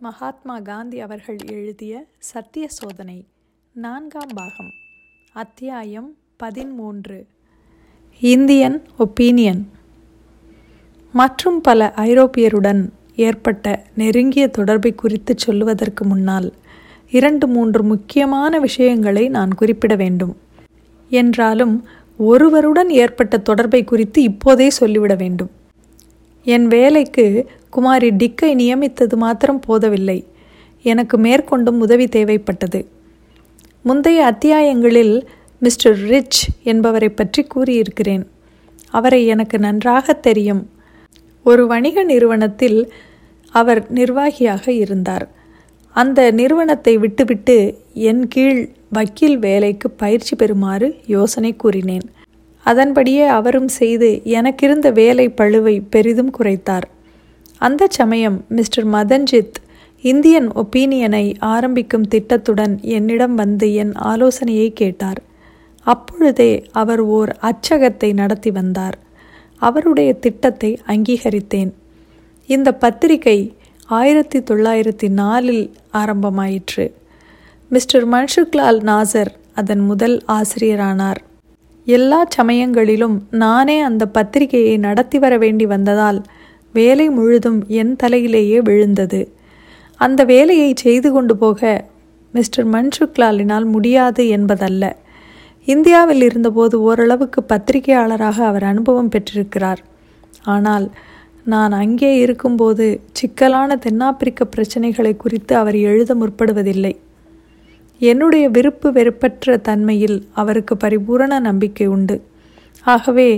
மகாத்மா காந்தி அவர்கள் எழுதிய சத்திய சோதனை நான்காம் பாகம் அத்தியாயம் பதிமூன்று இந்தியன் ஒப்பீனியன். மற்றும் பல ஐரோப்பியருடன் ஏற்பட்ட நெருங்கிய தொடர்பை குறித்து சொல்லுவதற்கு முன்னால் இரண்டு மூன்று முக்கியமான விஷயங்களை நான் குறிப்பிட வேண்டும். என்றாலும் ஒருவருடன் ஏற்பட்ட தொடர்பை குறித்து இப்போதே சொல்லிவிட வேண்டும். என் வேலைக்கு குமாரி டிக்கை நியமித்தது மாத்திரம் போதவில்லை. எனக்கு மேற்கொண்டும் உதவி தேவைப்பட்டது. முந்தைய அத்தியாயங்களில் மிஸ்டர் ரிச் என்பவரை பற்றி கூறியிருக்கிறேன். அவரை எனக்கு நன்றாக தெரியும். ஒரு வணிக நிறுவனத்தில் அவர் நிர்வாகியாக இருந்தார். அந்த நிறுவனத்தை விட்டுவிட்டு என் கீழ் வக்கீல் வேலைக்கு பயிற்சி பெறுமாறு யோசனை கூறினேன். அதன்படியே அவரும் செய்து எனக்கிருந்த வேலை பழுவை பெரிதும் குறைத்தார். அந்த சமயம் மிஸ்டர் மதன்ஜித் இந்தியன் ஒப்பீனியனை ஆரம்பிக்கும் திட்டத்துடன் என்னிடம் வந்து என் ஆலோசனையை கேட்டார். அப்பொழுதே அவர் ஓர் அச்சகத்தை நடத்தி வந்தார். அவருடைய திட்டத்தை அங்கீகரித்தேன். இந்த பத்திரிகை ஆயிரத்தி தொள்ளாயிரத்தி நாலில் ஆரம்பமாயிற்று. மிஸ்டர் மன்சுக்லால் நாசர் அதன் முதல் ஆசிரியரானார். எல்லா சமயங்களிலும் நானே அந்த பத்திரிகையை நடத்தி வர வேண்டி வந்ததால் வேலை முழுதும் என் தலையிலேயே விழுந்தது. அந்த வேலையை செய்து கொண்டு போக மிஸ்டர் மன்சுக்லாலினால் முடியாது என்பதல்ல. இந்தியாவில் இருந்தபோது ஓரளவுக்கு பத்திரிகையாளராக அவர் அனுபவம் பெற்றிருக்கிறார். ஆனால் நான் அங்கே இருக்கும்போது சிக்கலான தென்னாப்பிரிக்க பிரச்சனைகளை குறித்து அவர் எழுத முற்படுவதில்லை. என்னுடைய விருப்பு வெறுப்பற்ற தன்மையில் அவருக்கு பரிபூரண நம்பிக்கை உண்டு. ஆகவே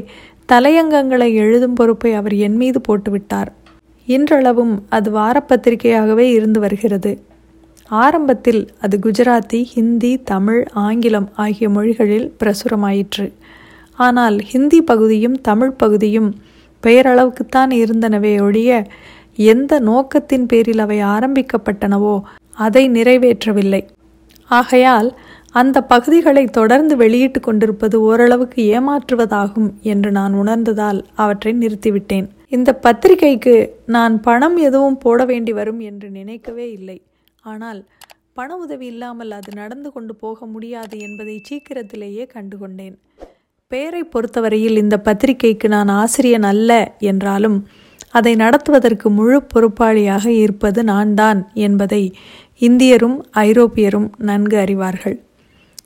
தலையங்கங்களை எழுதும் பொறுப்பை அவர் என் மீது போட்டுவிட்டார். இன்றளவும் அது வாரப்பத்திரிகையாகவே இருந்து வருகிறது. ஆரம்பத்தில் அது குஜராத்தி ஹிந்தி தமிழ் ஆங்கிலம் ஆகிய மொழிகளில் பிரசுரமாயிற்று. ஆனால் ஹிந்தி பகுதியும் தமிழ் பகுதியும் பெயரளவுக்குத்தான் இருந்தனவே ஒழிய எந்த நோக்கத்தின் பேரில் அவை ஆரம்பிக்கப்பட்டனவோ அதை நிறைவேற்றவில்லை. ஆகையால் அந்த பகுதிகளை தொடர்ந்து வெளியிட்டு கொண்டிருப்பது ஓரளவுக்கு ஏமாற்றுவதாகும் என்று நான் உணர்ந்ததால் அவற்றை நிறுத்திவிட்டேன். இந்த பத்திரிகைக்கு நான் பணம் எதுவும் போட வேண்டி வரும் என்று நினைக்கவே இல்லை. ஆனால் பண உதவி இல்லாமல் அது நடந்து கொண்டு போக முடியாது என்பதை சீக்கிரத்திலேயே கண்டுகொண்டேன். பெயரை பொறுத்தவரையில் இந்த பத்திரிகைக்கு நான் ஆசிரியன் அல்ல என்றாலும் அதை நடத்துவதற்கு முழு பொறுப்பாளியாக இருப்பது நான் தான் என்பதை இந்தியரும் ஐரோப்பியரும் நன்கு அறிவார்கள்.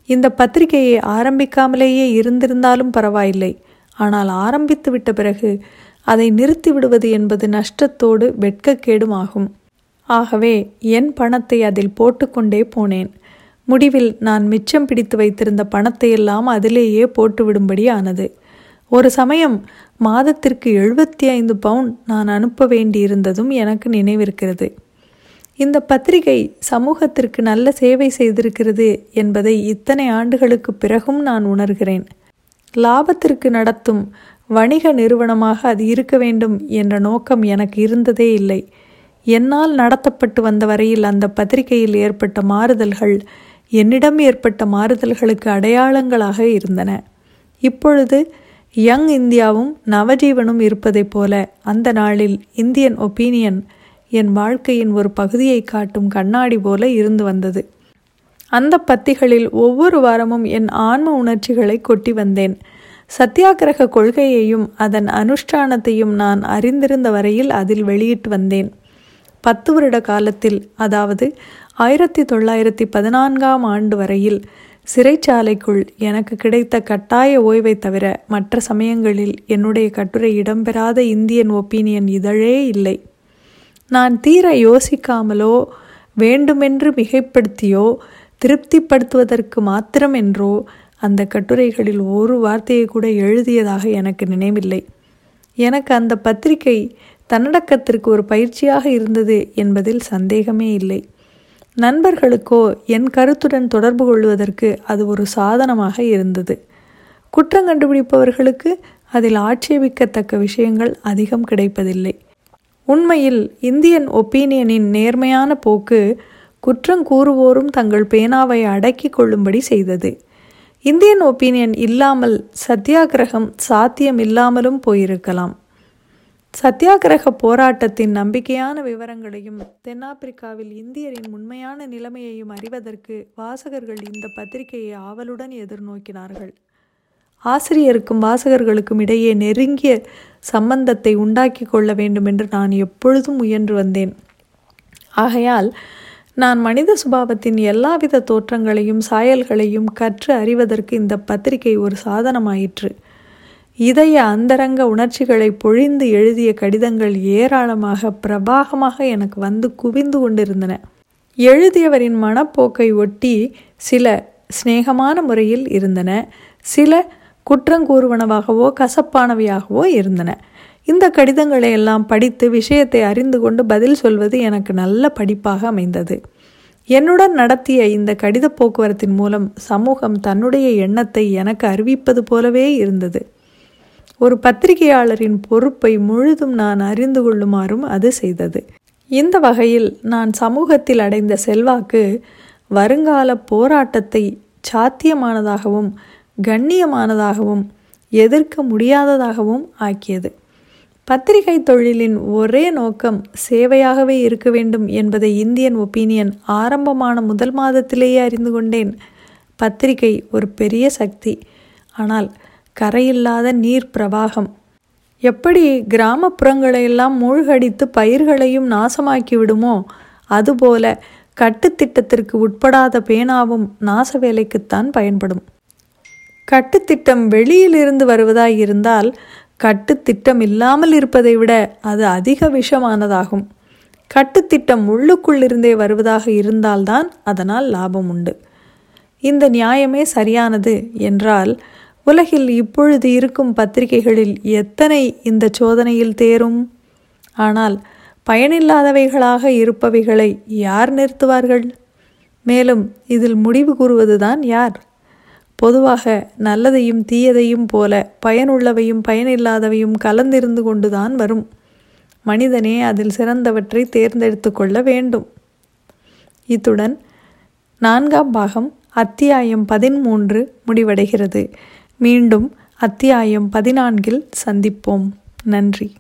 இந்த பத்திரிகையை ஆரம்பிக்காமலேயே இருந்திருந்தாலும் பரவாயில்லை. ஆனால் ஆரம்பித்து விட்ட பிறகு அதை நிறுத்தி விடுவது என்பது நஷ்டத்தோடு வெட்கக்கேடும் ஆகும். ஆகவே என் பணத்தை அதில் போட்டுக்கொண்டே போனேன். முடிவில் நான் மிச்சம் பிடித்து வைத்திருந்த பணத்தை எல்லாம் அதிலேயே போட்டுவிடும்படி ஆனது. ஒரு சமயம் மாதத்திற்கு எழுபத்தி ஐந்து பவுண்ட் நான் அனுப்ப வேண்டியிருந்ததும் எனக்கு நினைவிருக்கிறது. இந்த பத்திரிகை சமூகத்திற்கு நல்ல சேவை செய்திருக்கிறது என்பதை இத்தனை ஆண்டுகளுக்கு பிறகும் நான் உணர்கிறேன். லாபத்திற்கு நடத்தும் வணிக நிறுவனமாக அது இருக்க வேண்டும் என்ற நோக்கம் எனக்கு இருந்ததே இல்லை. என்னால் நடத்தப்பட்டு வந்த வரையில் அந்த பத்திரிகையில் ஏற்பட்ட மாறுதல்கள் என்னிடம் ஏற்பட்ட மாறுதல்களுக்கு அடையாளங்களாக இருந்தன. இப்பொழுது யங் இந்தியாவும் நவஜீவனும் இருப்பதைப் போல அந்த நாளில் இந்தியன் ஒப்பீனியன் என் வாழ்க்கையின் ஒரு பகுதியை காட்டும் கண்ணாடி போல இருந்து வந்தது. அந்த பத்திகளில் ஒவ்வொரு வாரமும் என் ஆன்ம உணர்ச்சிகளை கொட்டி வந்தேன். சத்தியாகிரக கொள்கையையும் அதன் அனுஷ்டானத்தையும் நான் அறிந்திருந்த வரையில் அதில் வெளியிட்டு வந்தேன். பத்து வருட காலத்தில் அதாவது ஆயிரத்தி தொள்ளாயிரத்தி பதினான்காம் ஆண்டு வரையில் சிறைச்சாலைக்குள் எனக்கு கிடைத்த கட்டாய ஓய்வை தவிர மற்ற சமயங்களில் என்னுடைய கட்டுரை இடம்பெறாத இந்தியன் ஒப்பீனியன் இதழே இல்லை. நான் தீர யோசிக்காமலோ வேண்டுமென்று மிகைப்படுத்தியோ திருப்திப்படுத்துவதற்கு மாத்திரம் என்றோ அந்த கட்டுரைகளில் ஒரு வார்த்தையை கூட எழுதியதாக எனக்கு நினைவில்லை. எனக்கு அந்த பத்திரிகை தன்னடக்கத்திற்கு ஒரு பயிற்சியாக இருந்தது என்பதில் சந்தேகமே இல்லை. நண்பர்களுக்கோ என் கருத்துடன் தொடர்பு கொள்வதற்கு அது ஒரு சாதனமாக இருந்தது. குற்றம் கண்டுபிடிப்பவர்களுக்கு அதில் ஆட்சேபிக்கத்தக்க விஷயங்கள் அதிகம் கிடைப்பதில்லை. உண்மையில் இந்தியன் ஒப்பீனியனின் நேர்மையான போக்கு குற்றம் கூறுவோரும் தங்கள் பேனாவை அடக்கி கொள்ளும்படி செய்தது. இந்தியன் ஒப்பீனியன் இல்லாமல் சத்தியாகிரகம் சாத்தியம் இல்லாமலும் போயிருக்கலாம். சத்தியாகிரக போராட்டத்தின் நம்பிக்கையான விவரங்களையும் தென்னாப்பிரிக்காவில் இந்தியரின் உண்மையான நிலைமையையும் அறிவதற்கு வாசகர்கள் இந்த பத்திரிகையை ஆவலுடன் எதிர்நோக்கினார்கள். ஆசிரியருக்கும் வாசகர்களுக்கும் இடையே நெருங்கிய சம்பந்தத்தை உண்டாக்கி கொள்ள வேண்டும் என்று நான் எப்பொழுதும் முயன்று வந்தேன். ஆகையால் நான் மனித சுபாவத்தின் எல்லாவித தோற்றங்களையும் சாயல்களையும் கற்று அறிவதற்கு இந்த பத்திரிகை ஒரு சாதனமாயிற்று. இதய அந்தரங்க உணர்ச்சிகளை பொழிந்து எழுதிய கடிதங்கள் ஏராளமாக பிரபாகமாக எனக்கு வந்து குவிந்து கொண்டிருந்தன. எழுதியவரின் மனப்போக்கை ஒட்டி சில சிநேகமான முறையில் இருந்தன. சில குற்றங்கூறுவனவாகவோ கசப்பானவையாகவோ இருந்தன. இந்த கடிதங்களை எல்லாம் படித்து விஷயத்தை அறிந்து கொண்டு பதில் சொல்வது எனக்கு நல்ல படிப்பாக அமைந்தது. என்னுடன் நடத்திய இந்த கடித போக்குவரத்தின் மூலம் சமூகம் தன்னுடைய எண்ணத்தை எனக்கு அறிவிப்பது போலவே இருந்தது. ஒரு பத்திரிகையாளரின் பொறுப்பை முழுதும் நான் அறிந்து கொள்ளுமாறும் அது செய்தது. இந்த வகையில் நான் சமூகத்தில் அடைந்த செல்வாக்கு வருங்கால போராட்டத்தை சாத்தியமானதாகவும் கண்ணியமானதாகவும் எதிர்க்க முடியாததாகவும் ஆக்கியது. பத்திரிகை தொழிலின் ஒரே நோக்கம் சேவையாகவே இருக்க வேண்டும் என்பதை இந்தியன் ஒப்பீனியன் ஆரம்பமான முதல் மாதத்திலேயே அறிந்து கொண்டேன். பத்திரிகை ஒரு பெரிய சக்தி. ஆனால் கரையில்லாத நீர் பிரவாகம். எப்படி கிராமப்புறங்களையெல்லாம் மூழ்கடித்து பயிர்களையும் நாசமாக்கி விடுமோ அதுபோல கட்டுத்திட்டத்திற்கு உட்படாத பேனாவும் நாச வேலைக்குத்தான் பயன்படும். கட்டுத்திட்டம் வெளியிலிருந்து வருவதாய் இருந்தால் கட்டுத்திட்டம் இல்லாமல் இருப்பதை விட அது அதிக விஷமானதாகும். கட்டுத்திட்டம் உள்ளுக்குள்ளிருந்தே வருவதாக இருந்தால்தான் அதனால் லாபம் உண்டு. இந்த நியாயமே சரியானது என்றால் உலகில் இப்பொழுது இருக்கும் பத்திரிகைகளில் எத்தனை இந்த சோதனையில் தேரும்? ஆனால் பயனில்லாதவைகளாக இருப்பவைகளை யார் நிறுத்துவார்கள்? மேலும் இதில் முடிவு கூறுவதுதான் யார்? பொதுவாக நல்லதையும் தீயதையும் போல பயனுள்ளவையும் பயனில்லாதவையும் கலந்திருந்து கொண்டுதான் வரும். மனிதனே அதில் சிறந்தவற்றை தேர்ந்தெடுத்து கொள்ள வேண்டும். இத்துடன் நான்காம் பாகம் அத்தியாயம் பதிமூன்று முடிவடைகிறது. மீண்டும் அத்தியாயம் பதினான்கில் சந்திப்போம். நன்றி.